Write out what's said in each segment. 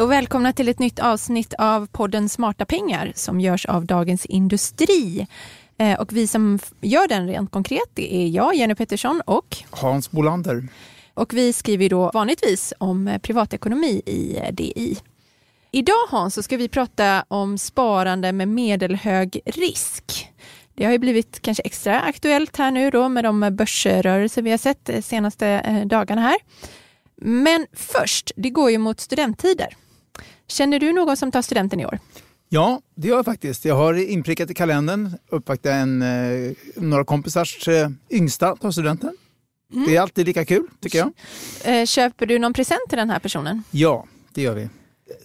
Hej och välkomna till ett nytt avsnitt av podden Smarta pengar som görs av Dagens Industri. Eh, och vi som gör den rent konkret det är jag, Jenny Pettersson och Hans Bolander. Och vi skriver då vanligtvis om privatekonomi i DI. Idag Hans så ska vi prata om sparande med medelhög risk. Det har ju blivit kanske extra aktuellt här nu då med de börsrörelser vi har sett de senaste eh, dagarna här. Men först, det går ju mot studenttider. Känner du någon som tar studenten i år? Ja, det gör jag faktiskt. Jag har inprickat i kalendern, uppvaktat en, eh, några kompisars eh, yngsta tar studenten. Mm. Det är alltid lika kul tycker jag. Eh, köper du någon present till den här personen? Ja, det gör vi.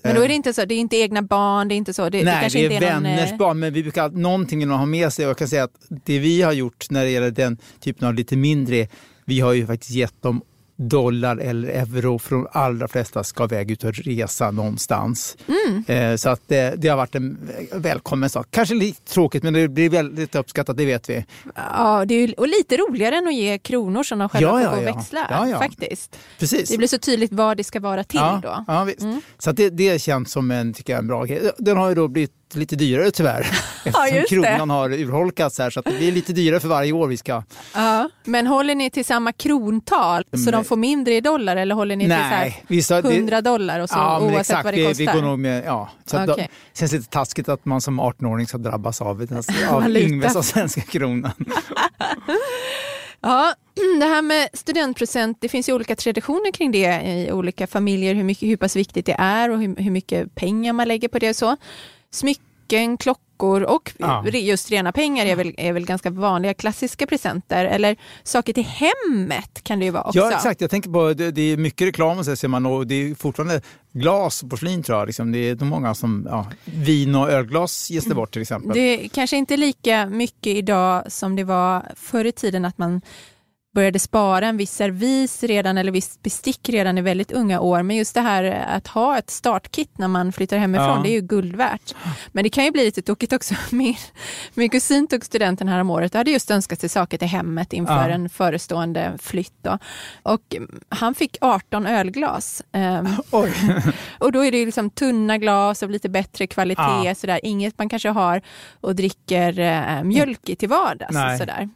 Men då är det inte så, det är inte egna barn, det är inte så? Det, Nej, det, det är, är vänners någon... barn, men vi brukar någonting att ha med sig. Jag kan säga att det vi har gjort när det gäller den typen av lite mindre, vi har ju faktiskt gett dem dollar eller euro för de allra flesta ska iväg ut och resa någonstans. Mm. Eh, så att det, det, har varit en välkommen sak. Kanske lite tråkigt men det blir väldigt uppskattat, det vet vi. Ja, det är, och lite roligare än att ge kronor som de själva ja, får ja, ja. växla. Ja, ja. Faktiskt. Precis. Det blir så tydligt vad det ska vara till ja, då. Ja. Mm. Så det, det känns som en, tycker jag, en bra grej. Den har ju då blivit lite dyrare tyvärr. Eftersom ja, kronan har urholkats här så att det blir lite dyrare för varje år vi ska. Ja, men håller ni till samma krontal så de får mindre i dollar eller håller ni Nej, till så 100 dollar och så, ja, oavsett exakt, vad det kostar? Vi, vi går nog med, ja. Så okay. det känns lite taskigt att man som 18-åring ska drabbas av, av Ingves av svenska kronan. Ja, det här med studentpresent, det finns ju olika traditioner kring det i olika familjer, hur, mycket, hur pass viktigt det är och hur, hur mycket pengar man lägger på det och så. Smycken, klockor och ja. just rena pengar är väl, är väl ganska vanliga klassiska presenter. Eller saker till hemmet kan det ju vara också. Ja exakt, jag tänker på det, det är mycket reklam och så ser man och det är fortfarande glas och porslin tror jag. Liksom, det är många som, ja, vin och ölglas ges det bort till exempel. Det är kanske inte lika mycket idag som det var förr i tiden att man började spara en viss servis redan eller viss bestick redan i väldigt unga år. Men just det här att ha ett startkit när man flyttar hemifrån, ja. det är ju guld värt. Men det kan ju bli lite tokigt också. Min, min kusin tog studenten här om året och hade just önskat sig saker till hemmet inför ja. en förestående flytt. Då. Och han fick 18 ölglas. Um, och då är det liksom tunna glas av lite bättre kvalitet. Ja. Sådär. Inget man kanske har och dricker uh, mjölk i till vardags. Sådär.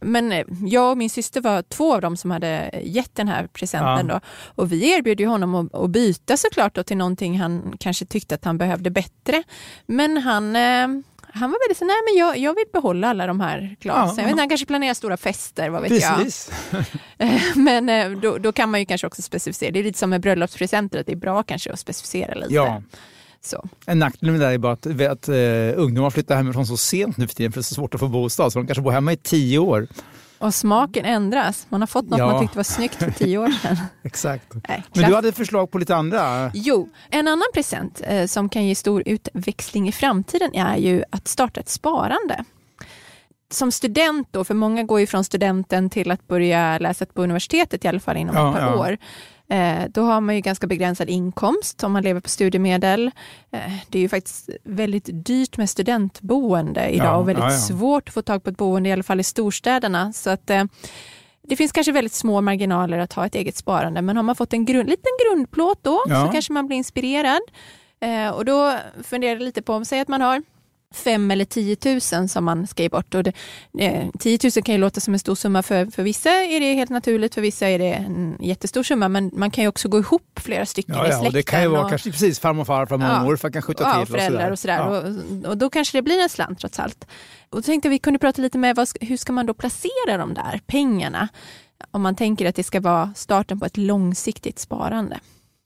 Men eh, jag och min syster var två av dem som hade gett den här presenten. Ja. Då. Och vi erbjöd ju honom att, byta såklart då till någonting han kanske tyckte att han behövde bättre. Men han, eh, han var väldigt så, nej men jag, jag vill behålla alla de här glasen. Ja, jag vet, han kanske planerar stora fester, vad vet Precis. jag. Eh, men då, då, kan man ju kanske också specificera. Det är lite som med bröllopspresenter, att det är bra kanske att specificera lite. Ja. Så. En nackdel med det är bara att, att uh, ungdomar flyttar hemifrån så sent nu för tiden för det är så svårt att få bostad. Så de kanske bor hemma i tio år. Och smaken ändras. Man har fått något ja. man tyckte var snyggt för tio år sedan. Exakt. Nej, Men du hade förslag på lite andra? Jo, en annan present eh, som kan ge stor utväxling i framtiden är ju att starta ett sparande. Som student då, för många går ju från studenten till att börja läsa på universitetet i alla fall inom ja, ett par ja. år. Eh, då har man ju ganska begränsad inkomst om man lever på studiemedel. Eh, det är ju faktiskt väldigt dyrt med studentboende idag ja, och väldigt ja, ja. svårt att få tag på ett boende, i alla fall i storstäderna. Så att, eh, det finns kanske väldigt små marginaler att ha ett eget sparande, men har man fått en grund, liten grundplåt då så kanske man blir inspirerad. och då funderar jag lite på, om säg att man har 5 eller 10 000 som man ska ge bort. Och det, eh, 10 000 kan ju låta som en stor summa för, för vissa är det helt naturligt, för vissa är det en jättestor summa. Men man kan ju också gå ihop flera stycken ja, i släkten. Ja, det kan ju vara och, kanske precis farmor, farfar, mormor, ja, kan skjuta ja, till. föräldrar och sådär. Och, sådär. Ja. Och, och, då kanske det blir en slant trots allt. Och då tänkte vi kunde prata lite med vad, hur ska man då placera de där pengarna? Om man tänker att det ska vara starten på ett långsiktigt sparande.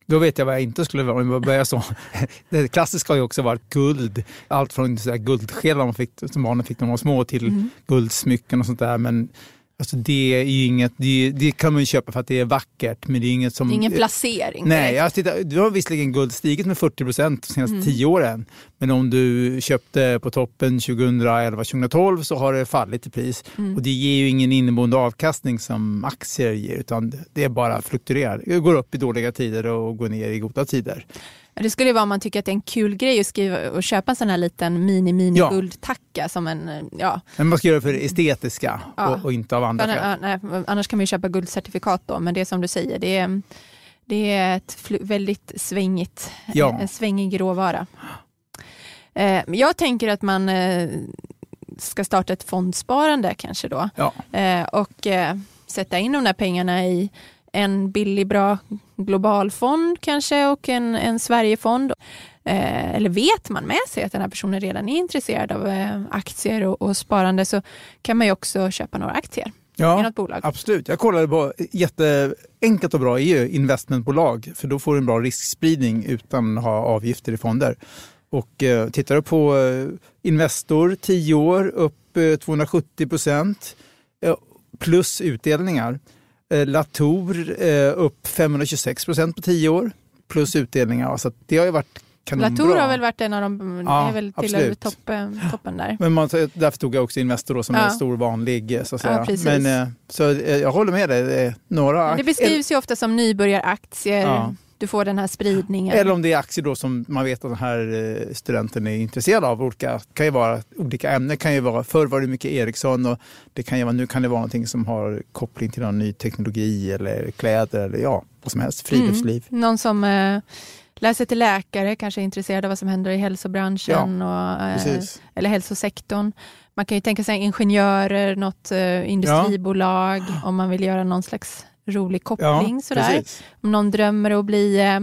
Då vet jag vad jag inte skulle vara. så. Det klassiska har ju också varit guld. Allt från guldskedar man fick, som barnen fick när de var små till mm. guldsmycken och sånt där. Men Alltså det är ju inget, det, det, kan man ju köpa för att det är vackert men det är inget som... Det är ingen placering. Nej, jag tittar, du har visserligen guld stigit med 40 procent de senaste mm. tio åren. Men om du köpte på toppen 2011-2012 så har det fallit i pris. Mm. Och det ger ju ingen inneboende avkastning som aktier ger utan det är bara fluktuerar. Det går upp i dåliga tider och går ner i goda tider. Det skulle vara om man tycker att det är en kul grej att skriva och köpa en sån här liten mini-mini ja. guldtacka som en, ja. Men man ska göra det för estetiska ja. och, och, inte av andra skäl. Nej, annars kan man ju köpa guldcertifikat då, men det är som du säger, det är Det är ett väldigt svängigt, ja. en svängig råvara. Eh, jag tänker att man eh, ska starta ett fondsparande kanske då. Ja. Eh, och sätta in de där pengarna i en billig, bra globalfond kanske och en, en Sverigefond. Eh, eller vet man med sig att den här personen redan är intresserad av eh, aktier och, och, sparande så kan man ju också köpa några aktier ja, i något bolag. Absolut. Jag kollade på jätteenkelt och bra är investmentbolag för då får du en bra riskspridning utan att ha avgifter i fonder. Och eh, tittar du på eh, Investor 10 år upp eh, 270 procent eh, plus utdelningar. Eh, Latour eh, upp 526 procent på 10 år plus utdelningar. Så det har ju varit kanonbra. Latour har väl varit en av de, ja, är väl till toppen, toppen där. Men man, därför tog jag också Investor då, som ja. en stor vanlig. Så att säga. Ja, Men, så jag håller med dig. Några det beskrivs ju ofta som nybörjaraktier. Ja du får den här spridningen. Eller om det är aktier då som man vet att den här eh, studenten är intresserad av. Olika, kan ju vara, olika ämnen kan ju vara, förr var det mycket Ericsson och det kan ju vara, nu kan det vara någonting som har koppling till någon ny teknologi eller kläder eller ja, vad som helst, friluftsliv. Mm. Någon som eh, läser till läkare, kanske är intresserad av vad som händer i hälsobranschen ja, och, eh, eller hälsosektorn. Man kan ju tänka sig ingenjörer, något eh, industribolag ja. om man vill göra någon slags rolig koppling. Ja, sådär. Om någon drömmer att bli eh,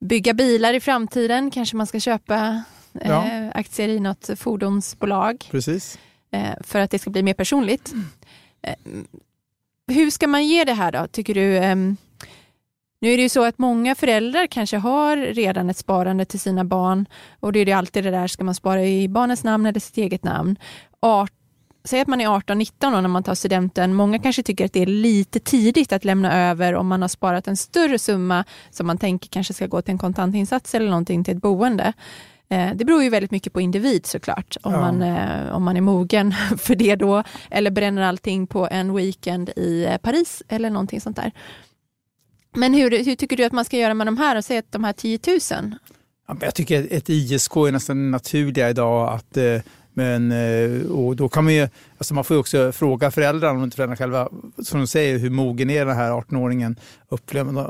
bygga bilar i framtiden kanske man ska köpa eh, ja. aktier i något fordonsbolag. Precis. Eh, för att det ska bli mer personligt. Eh, hur ska man ge det här då, tycker du? Ehm, nu är det ju så att många föräldrar kanske har redan ett sparande till sina barn och det är det alltid det där, ska man spara i barnets namn eller sitt eget namn? Säg att man är 18-19 när man tar studenten. Många kanske tycker att det är lite tidigt att lämna över om man har sparat en större summa som man tänker kanske ska gå till en kontantinsats eller någonting till ett boende. Eh, det beror ju väldigt mycket på individ såklart, om, ja. man, eh, om man är mogen för det då, eller bränner allting på en weekend i eh, Paris eller någonting sånt där. Men hur, hur tycker du att man ska göra med de här, och säg att de här 10 000? jag tycker ett ISK är nästan naturliga idag att men, eh, och då kan man ju, alltså man får ju också fråga föräldrarna, om inte föräldrarna själva, som de säger, hur mogen är den här 18-åringen?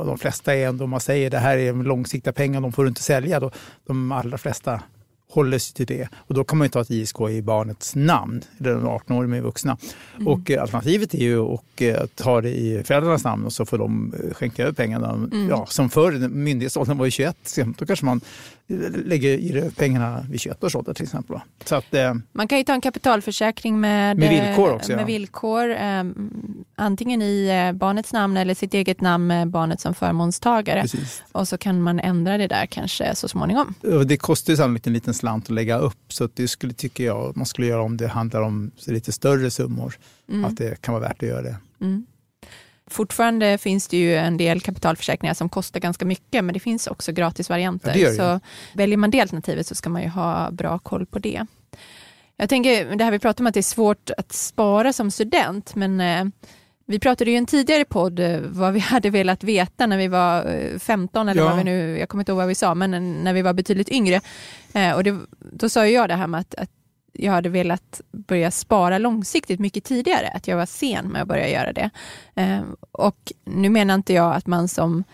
De flesta är ändå, om man säger det här är långsiktiga pengar, de får du inte sälja. Då, de allra flesta håller sig till det. Och då kan man ju ta ett ISK i barnets namn, eller 18-åring med vuxna. Mm. Och eh, alternativet är ju att eh, ta det i föräldrarnas namn och så får de eh, skänka över pengarna. Mm. Ja, som förr, myndighetsåldern var ju 21, då kanske man lägger i pengarna vid 21 års ålder till exempel. Så att, eh, man kan ju ta en kapitalförsäkring med, med villkor också. Med ja. villkor eh, antingen i barnets namn eller sitt eget namn med barnet som förmånstagare. Precis. Och så kan man ändra det där kanske så småningom. Det kostar ju sannolikt en liten slant att lägga upp så det skulle tycker jag man skulle göra om det handlar om lite större summor. Mm. Att det kan vara värt att göra det. Mm. Fortfarande finns det ju en del kapitalförsäkringar som kostar ganska mycket, men det finns också gratisvarianter. Ja, så väljer man det alternativet så ska man ju ha bra koll på det. Jag tänker, det här vi pratar om att det är svårt att spara som student, men eh, vi pratade ju i en tidigare podd eh, vad vi hade velat veta när vi var 15 eh, eller ja. vad vi nu, jag kommer inte ihåg vad vi sa, men när vi var betydligt yngre. Eh, och det, då sa jag det här med att, att jag hade velat börja spara långsiktigt mycket tidigare, att jag var sen med att börja göra det. Och nu menar inte jag att man som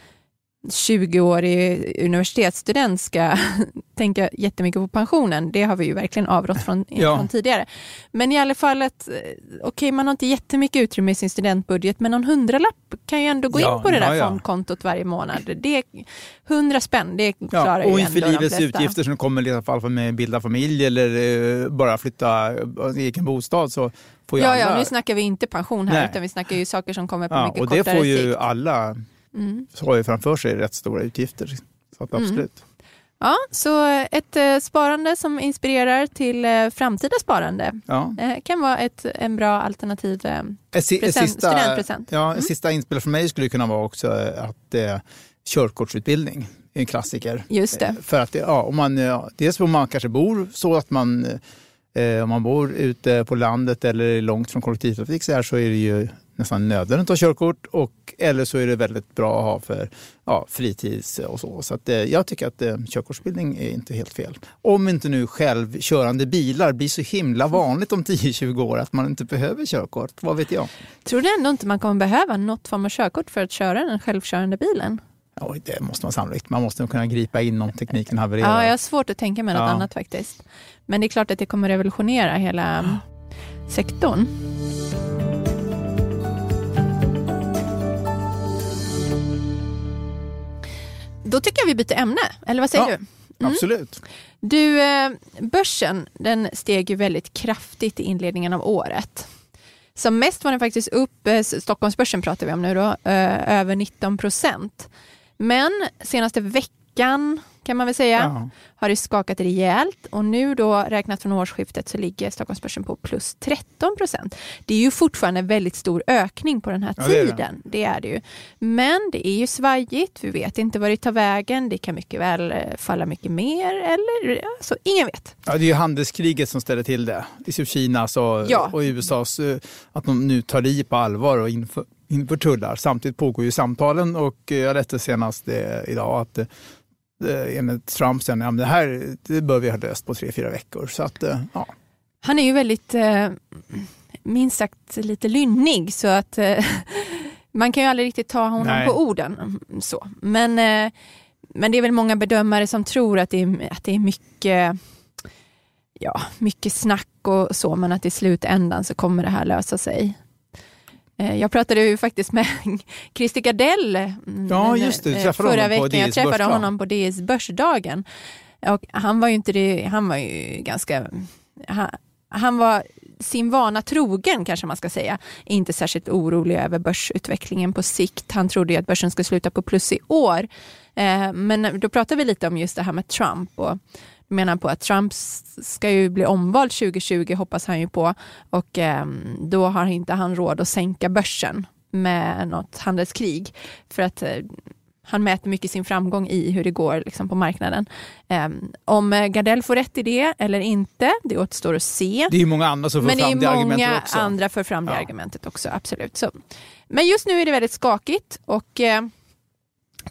20-årig universitetsstudent ska tänka jättemycket på pensionen. Det har vi ju verkligen avrått från, ja. från tidigare. Men i alla fall att, okej okay, man har inte jättemycket utrymme i sin studentbudget, men någon hundralapp kan ju ändå gå ja, in på det där ja, fondkontot varje månad. Det är 100 spänn, det klarar ja, och ju ändå inför livets utgifter som kommer i alla fall med bilda familj eller uh, bara flytta uh, egen bostad så får ju ja, alla... Ja, nu snackar vi inte pension här, Nej. utan vi snackar ju saker som kommer på mycket kortare sikt. Och det får ju sikt. alla mm. så har ju framför sig rätt stora utgifter. Så att mm. absolut. Mm. Ja, så ett eh, sparande som inspirerar till eh, framtida sparande ja. eh, kan vara ett en bra alternativ ett si present, sista, studentpresent. Ja, mm. Sista inspel för mig skulle kunna vara också att eh, körkortsutbildning är en klassiker. Just det. För att ja, om man, dels om man kanske bor så att man om man bor ute på landet eller långt från kollektivtrafik så, här, så är det ju nästan nödvändigt att ha körkort och, eller så är det väldigt bra att ha för ja, fritids och så. Så att, eh, jag tycker att eh, körkortsutbildning är inte helt fel. Om inte nu självkörande bilar blir så himla vanligt om 10-20 år att man inte behöver körkort, vad vet jag? Tror du ändå inte man kommer behöva något form av körkort för att köra den självkörande bilen? Ja, det måste man sannolikt. Man måste nog kunna gripa in om tekniken havererar. Ja, jag har svårt att tänka mig något ja. annat faktiskt. Men det är klart att det kommer revolutionera hela ja. sektorn. Då tycker jag vi byter ämne, eller vad säger ja, du? Mm. Absolut. Du, eh, börsen den steg ju väldigt kraftigt i inledningen av året. Som mest var den faktiskt upp, eh, Stockholmsbörsen pratar vi om nu då, eh, över 19 procent. Men senaste veckan kan man väl säga, ja. har det skakat rejält och nu då räknat från årsskiftet så ligger Stockholmsbörsen på plus 13 procent. Det är ju fortfarande en väldigt stor ökning på den här ja, tiden. Det är det. det är det ju. Men det är ju svajigt, vi vet inte var det tar vägen. Det kan mycket väl eh, falla mycket mer eller alltså, ingen vet. Ja, det är ju handelskriget som ställer till det. Det är Kinas och, ja. och USAs, eh, att de nu tar i på allvar och inför inför tullar. Samtidigt pågår ju samtalen och jag läste senast idag att Eh, enligt Trump sen, ja, men det här det bör vi ha löst på tre, fyra veckor. Så att, eh, ja. Han är ju väldigt, eh, minst sagt, lite lynnig så att eh, man kan ju aldrig riktigt ta honom Nej. på orden. Så. Men, eh, men det är väl många bedömare som tror att det är, att det är mycket, ja, mycket snack och så, men att i slutändan så kommer det här lösa sig. Eh, jag pratade ju faktiskt med Christer Gardell mm, ja, just det. Eh, förra veckan. Jag träffade honom på DS Börsdagen. Och han var ju inte det, han var ju ganska, han, han var sin vana trogen kanske man ska säga, inte särskilt orolig över börsutvecklingen på sikt. Han trodde ju att börsen skulle sluta på plus i år. Eh, men då pratade vi lite om just det här med Trump och menar på att Trump ska ju bli omvald 2020 hoppas han ju på och eh, då har inte han råd att sänka börsen med något handelskrig för att eh, han mäter mycket sin framgång i hur det går liksom, på marknaden. Um, om Gardell får rätt i det eller inte, det återstår att se. Det är ju många andra som Men fram det argumentet också. Men andra för fram det ja. argumentet också, absolut. Så. Men just nu är det väldigt skakigt och eh,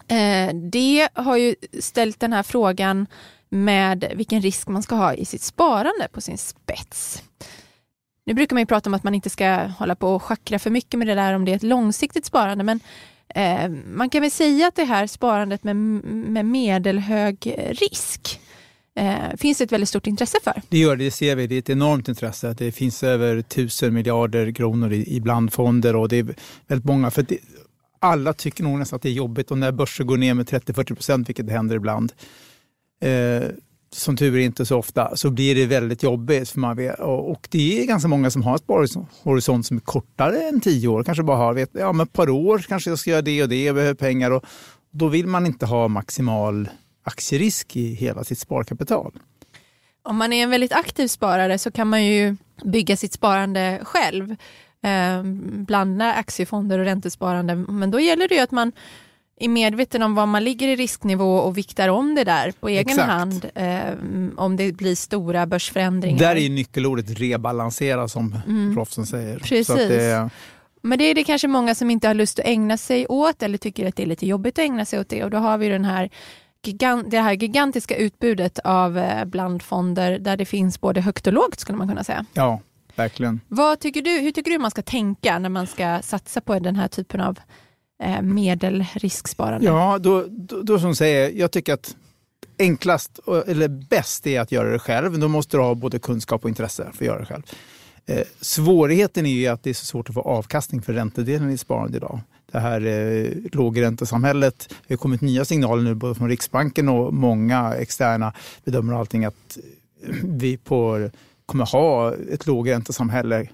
eh det har ju ställt den här frågan med vilken risk man ska ha i sitt sparande på sin spets. Nu brukar man ju prata om att man inte ska hålla på och schackra för mycket med det där om det är ett långsiktigt sparande, men eh, man kan väl säga att det här sparandet med, med medelhög risk eh, finns ett väldigt stort intresse för. Det gör det, det ser vi. Det är ett enormt intresse. Det finns över tusen miljarder kronor i, i blandfonder och det är väldigt många. För det, alla tycker nog nästan att det är jobbigt och när börsen går ner med 30-40 procent, vilket händer ibland, eh, som tur är inte så ofta, så blir det väldigt jobbigt. För man vet, och, och det är ganska många som har en sparhorisont som är kortare än tio år. Kanske bara har vet, ja, men ett par år kanske jag ska göra det och det, jag behöver pengar. Och, då vill man inte ha maximal aktierisk i hela sitt sparkapital. Om man är en väldigt aktiv sparare så kan man ju bygga sitt sparande själv. Eh, blanda aktiefonder och räntesparande. Men då gäller det ju att man är medveten om var man ligger i risknivå och viktar om det där på egen Exakt. hand eh, om det blir stora börsförändringar. Där är nyckelordet rebalansera som mm. proffsen säger. Precis. Det... Men det är det kanske många som inte har lust att ägna sig åt eller tycker att det är lite jobbigt att ägna sig åt det och då har vi den här det här gigantiska utbudet av eh, blandfonder där det finns både högt och lågt skulle man kunna säga. Ja, verkligen. Vad tycker du, hur tycker du man ska tänka när man ska satsa på den här typen av Eh, medelrisksparande? Ja, då, då, då som säger, jag tycker att enklast eller bäst är att göra det själv. Då måste du ha både kunskap och intresse för att göra det själv. Eh, svårigheten är ju att det är så svårt att få avkastning för räntedelen i sparande idag. Det här eh, lågräntesamhället, det har kommit nya signaler nu både från Riksbanken och många externa bedömer allting att vi på, kommer ha ett lågräntesamhälle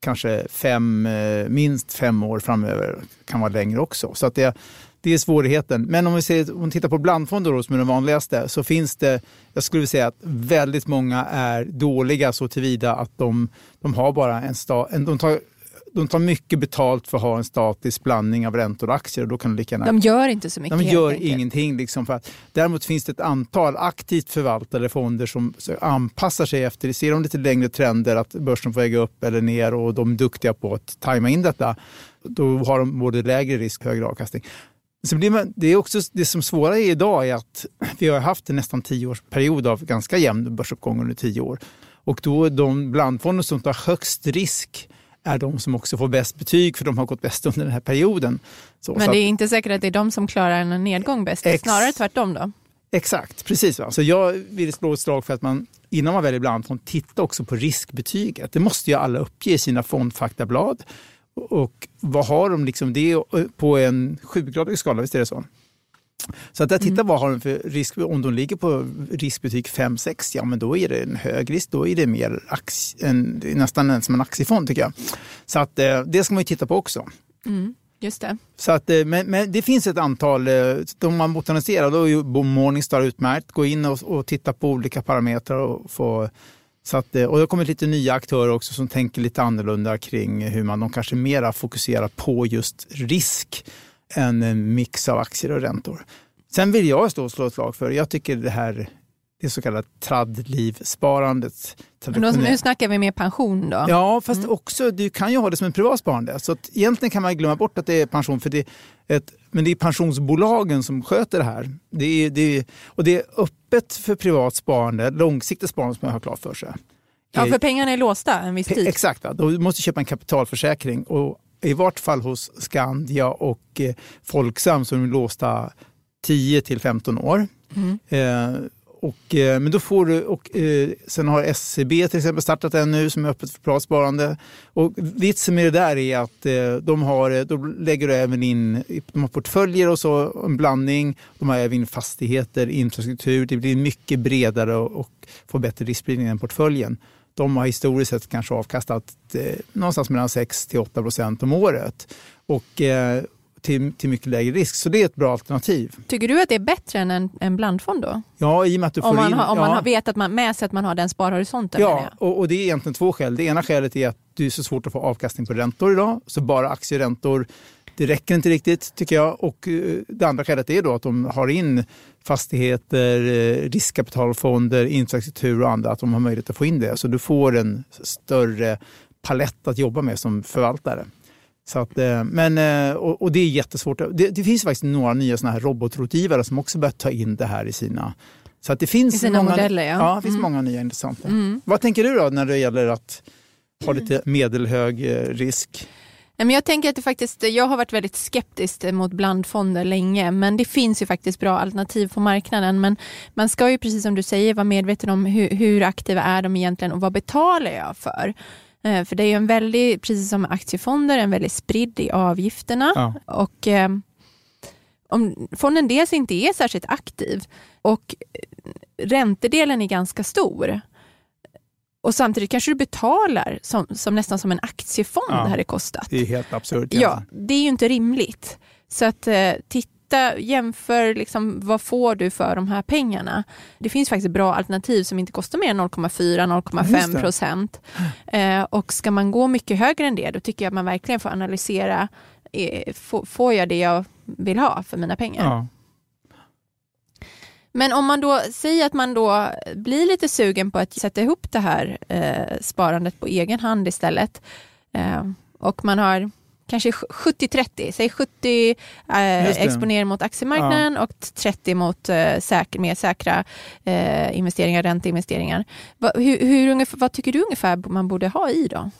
kanske fem, eh, minst fem år framöver, kan vara längre också. Så att det, det är svårigheten. Men om vi, ser, om vi tittar på blandfonder då, som är den vanligaste så finns det, jag skulle säga att väldigt många är dåliga så tillvida att de, de har bara en, sta, en de tar de tar mycket betalt för att ha en statisk blandning av räntor och aktier. Och då kan de, lika gärna, de gör inte så mycket. De gör ingenting. Liksom för att, däremot finns det ett antal aktivt förvaltade fonder som anpassar sig efter, ser de lite längre trender att börsen får väga upp eller ner och de är duktiga på att tajma in detta. Då har de både lägre risk och högre avkastning. Så man, det, är också, det som svåra är idag är att vi har haft en nästan tioårsperiod av ganska jämn börsuppgång under tio år. Och då de blandfonder som tar högst risk är de som också får bäst betyg för de har gått bäst under den här perioden. Så, Men det är inte säkert att det är de som klarar en nedgång bäst, ex- snarare tvärtom då? Exakt, precis. Va? Så jag vill slå ett slag för att man innan man väljer blandfond titta också på riskbetyget. Det måste ju alla uppge i sina fondfaktablad. Och vad har de liksom det på en sjugradig skala, visst är det så? Så att jag tittar mm. vad har de för risk, om de ligger på riskbetyg 5-6, ja men då är det en hög risk, då är det mer aktie, en, nästan som en aktiefond tycker jag. Så att eh, det ska man ju titta på också. Mm. Just det. Så att, eh, men, men, det finns ett antal, eh, om man botaniserar då är Morningstar utmärkt. Gå in och, och titta på olika parametrar och få så att, och det har kommit lite nya aktörer också som tänker lite annorlunda kring hur man de kanske mera fokuserar på just risk en mix av aktier och räntor. Sen vill jag stå och slå ett slag för, jag tycker det här det så kallade tradlivsparandet. Nu snackar vi mer pension då? Ja, fast mm. också du kan ju ha det som en privat sparande. Så att egentligen kan man glömma bort att det är pension, för det är ett, men det är pensionsbolagen som sköter det här. Det är, det är, och det är öppet för privat sparande, långsiktigt sparande som jag har klart för sig. Ja, för pengarna är låsta en viss tid. Exakt, du måste köpa en kapitalförsäkring och i vart fall hos Skandia och eh, Folksam som är låsta 10 till 15 år. Mm. Eh, och, eh, men då får du, och, eh, sen har SCB till exempel startat en nu som är öppet för privat sparande. Och vitsen med det där är att eh, de har, eh, då lägger du även in de har portföljer och så, en blandning. De har även fastigheter, infrastruktur. Det blir mycket bredare och, och får bättre riskspridning än portföljen. De har historiskt sett kanske avkastat eh, någonstans mellan 6 till 8 procent om året. Och, eh, till, till mycket lägre risk. Så det är ett bra alternativ. Tycker du att det är bättre än en, en blandfond då? Ja, i och med att du får om man, in, har, om ja. man vet att man med sig att man har den sparhorisonten? Ja, och, och, det är egentligen två skäl. Det ena skälet är att det är så svårt att få avkastning på räntor idag. Så bara aktieräntor, det räcker inte riktigt tycker jag. Och eh, det andra skälet är då att de har in fastigheter, eh, riskkapitalfonder, infrastruktur och andra, att de har möjlighet att få in det. Så du får en större palett att jobba med som förvaltare. Så att, eh, men, eh, och, och, det är jättesvårt. Det, det finns faktiskt några nya såna här robotrådgivare som också börjat ta in det här i sina så att det finns I sina många, modeller. Ja. ja det finns mm. många nya intressanta. Mm. Vad tänker du då när det gäller att ha lite medelhög eh, risk? jag tänker att det faktiskt, jag har varit väldigt skeptisk mot blandfonder länge men det finns ju faktiskt bra alternativ på marknaden. Men man ska ju precis som du säger vara medveten om hur, hur aktiva är de egentligen och vad betalar jag för? Eh, för det är ju en väldigt, precis som aktiefonder, en väldigt spridd i avgifterna. Ja. Och eh, om fonden dels inte är särskilt aktiv och räntedelen är ganska stor och samtidigt kanske du betalar som, som nästan som en aktiefond ja, hade kostat. Det är helt absurt. Ja, det är ju inte rimligt. Så att eh, titta titta, jämför liksom, vad får du för de här pengarna. Det finns faktiskt bra alternativ som inte kostar mer än 0,4-0,5 procent. Eh, och ska man gå mycket högre än det, då tycker jag att man verkligen får analysera, eh, får jag det jag vill ha för mina pengar? Ja. Men om man då säger att man då blir lite sugen på att sätta ihop det här eh, sparandet på egen hand istället eh, och man har kanske 70-30, säg 70 eh, exponering mot aktiemarknaden ja. och 30 mot eh, säker, mer säkra eh, investeringar, ränteinvesteringar. Va, hur, hur, vad tycker du ungefär man borde ha i då?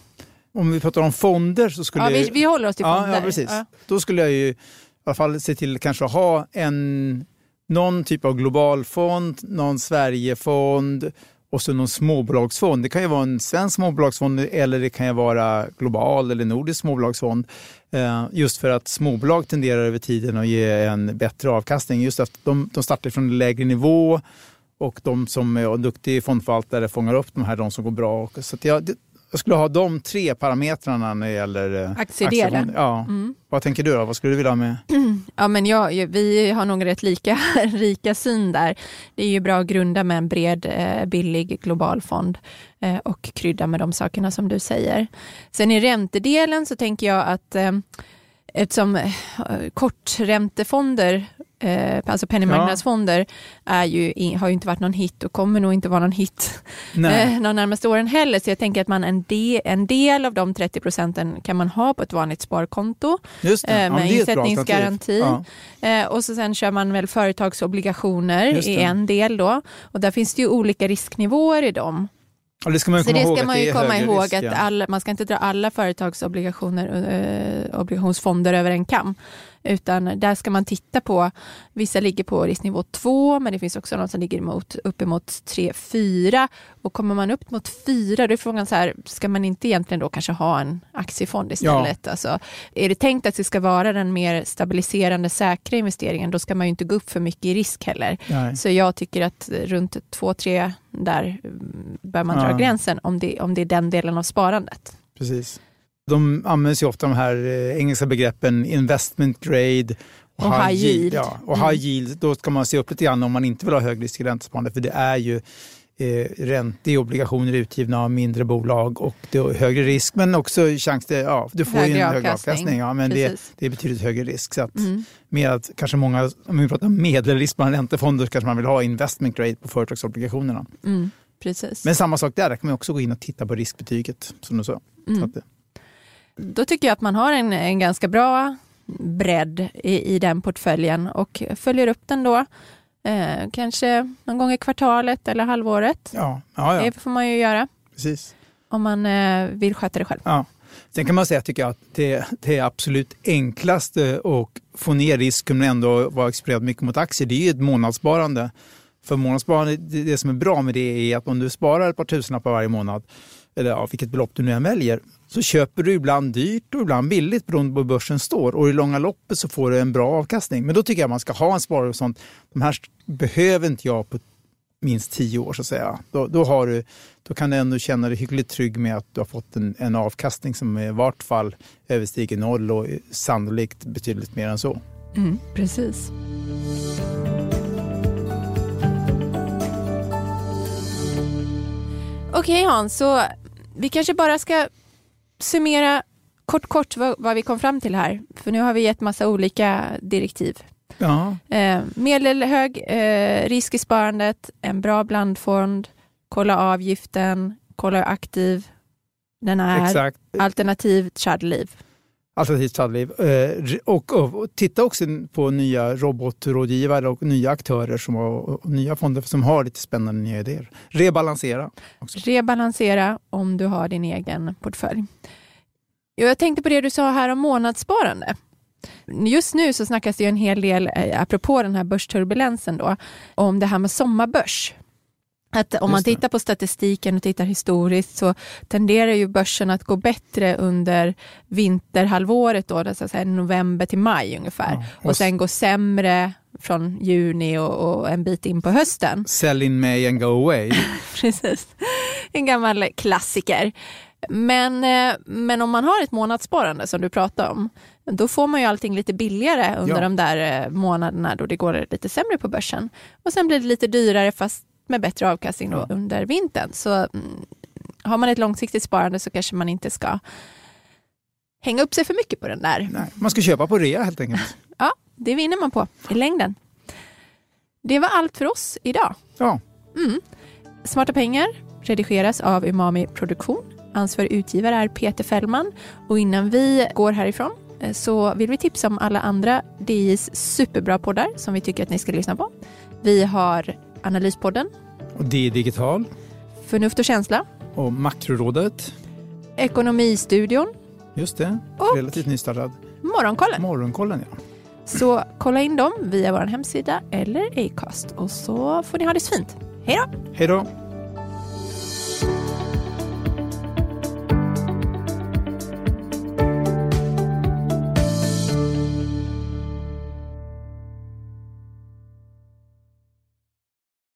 Om vi pratar om fonder så skulle ja, vi, vi håller oss till fonder. Ja, precis. Ja. Då skulle jag ju i alla fall se till kanske ha en, någon typ av global fond, någon Sverigefond och så någon småbolagsfond. Det kan ju vara en svensk småbolagsfond eller det kan ju vara global eller nordisk småbolagsfond. Eh, just för att småbolag tenderar över tiden att ge en bättre avkastning. Just att de, de startar från en lägre nivå och de som är duktiga fondförvaltare fångar upp de här, de som går bra. Så jag, jag skulle ha de tre parametrarna när det gäller eh, Aktiedelen. aktiefonder. Ja. Mm. Vad tänker du då? Vad skulle du vilja ha med? Ja, men jag, vi har nog rätt lika, lika syn där. Det är ju bra att grunda med en bred, eh, billig global fond eh, och krydda med de sakerna som du säger. Sen i räntedelen så tänker jag att eftersom korträntefonder Eh, alltså penningmarknadsfonder är ju, har ju inte varit någon hit och kommer nog inte vara någon hit eh, de närmaste åren heller. Så jag tänker att man en, de, en del av de 30 procenten kan man ha på ett vanligt sparkonto Just det. eh, Ja, med det ett bra insättningsgaranti. Ja. Eh, och så sen kör man väl företagsobligationer i det. en del då. Och där finns det ju olika risknivåer i dem. Och det ska man ju Så komma det ihåg ska att man det ju komma ihåg risk, att ja. alla, man ska inte dra alla företagsobligationer, eh, obligationsfonder över en kam. Utan där ska man titta på, vissa ligger på risknivå 2 men det finns också någon som ligger emot, uppemot 3, 4 och kommer man upp mot 4 då är frågan så här, ska man inte egentligen då kanske ha en aktiefond istället? Alltså, är det tänkt att det ska vara den mer stabiliserande säkra investeringen då ska man ju inte gå upp för mycket i risk heller. Nej. Så jag tycker att runt 2-3 där mm, bör man dra Ja. gränsen om det, om det är den delen av sparandet. Precis. De används ju ofta de här eh, engelska begreppen investment grade Och high yield. Ja, och Mm. high yield, då ska man se upp lite grann om man inte vill ha hög risk i räntesparande för det är ju eh, ränte i obligationer utgivna av mindre bolag och det är högre risk men också chans till, ja, du får ju Högre en högre avkastning. avkastning. Ja, men det, det är betydligt högre risk. Så att Mm. med att kanske många, om vi pratar medelrisk på en räntefond, då kanske man vill ha investment grade på företagsobligationerna. Mm. Precis. Men samma sak där, där kan man också gå in och titta på riskbetyget som du sa. Så Mm. Då tycker jag att man har en, en ganska bra bredd i, i den portföljen och följer upp den då. Eh, kanske någon gång i kvartalet eller halvåret. ja, ja, ja, Det får man ju göra precis. om man eh, vill sköta det själv. Ja. Sen kan man säga, tycker jag, att det, det är absolut enklaste att få ner risken men ändå vara exponerad mycket mot aktier. Det är ju ett månadssparande. För månadssparande, det, det som är bra med det är att om du sparar ett par tusenlappar varje månad, eller ja, vilket belopp du nu än väljer, så köper du ibland dyrt och ibland billigt beroende på hur börsen står. Och i långa loppet så får du en bra avkastning. Men då tycker jag man ska ha en sparare och sånt. De här behöver inte jag på minst tio år så att säga. Då, då, har du, då kan du ändå känna dig hyggligt trygg med att du har fått en, en avkastning som i vart fall överstiger noll och sannolikt betydligt mer än så. Mm, precis. Okej Hans, så vi kanske bara ska summera kort kort vad, vad vi kom fram till här. För nu har vi gett massa olika direktiv. Ja, Eh, medelhög eh, risk i sparandet, en bra blandfond, kolla avgiften, kolla hur aktiv den är, exakt. alternativt Chadliv. Alternativt fallliv. Eh, och, och, och titta också på nya robotrådgivare och nya aktörer som har, och nya fonder som har lite spännande nya idéer. Rebalansera. Också. Rebalansera om du har din egen portfölj. Jag tänkte på det du sa här om månadssparande. Just nu så snackas det ju en hel del, eh, apropå den här börsturbulensen då, om det här med sommarbörs. Att om man Just det. tittar på statistiken och tittar historiskt så tenderar ju börsen att gå bättre under vinterhalvåret, då, det är så november till maj ungefär. Ja, och Och sen gå sämre från juni och, och en bit in på hösten. Sell in May and go away. Precis. En gammal klassiker. Men, eh, men om man har ett månadssparande som du pratade om, då får man ju allting lite billigare under Ja. de där eh, månaderna då det går lite sämre på börsen. Och sen blir det lite dyrare fast med bättre avkastning då under vintern. Så mm, har man ett långsiktigt sparande så kanske man inte ska hänga upp sig för mycket på den där. Nej, man ska köpa på rea helt enkelt. Ja, det vinner man på i längden. Det var allt för oss idag. Ja, Mm. Smarta pengar redigeras av Umami Produktion. Ansvarig utgivare är Peter Fällman. Och innan vi går härifrån eh, så vill vi tipsa om alla andra DIs superbra poddar som vi tycker att ni ska lyssna på. Vi har Analyspodden, och det är digital. Förnuft och känsla, Och Makrorådet, Ekonomistudion, just det, Och- relativt nystartad. Morgonkollen. Morgonkollen ja. Så kolla in dem via vår hemsida eller Acast och så får ni ha det så fint. Hej då! Hej då!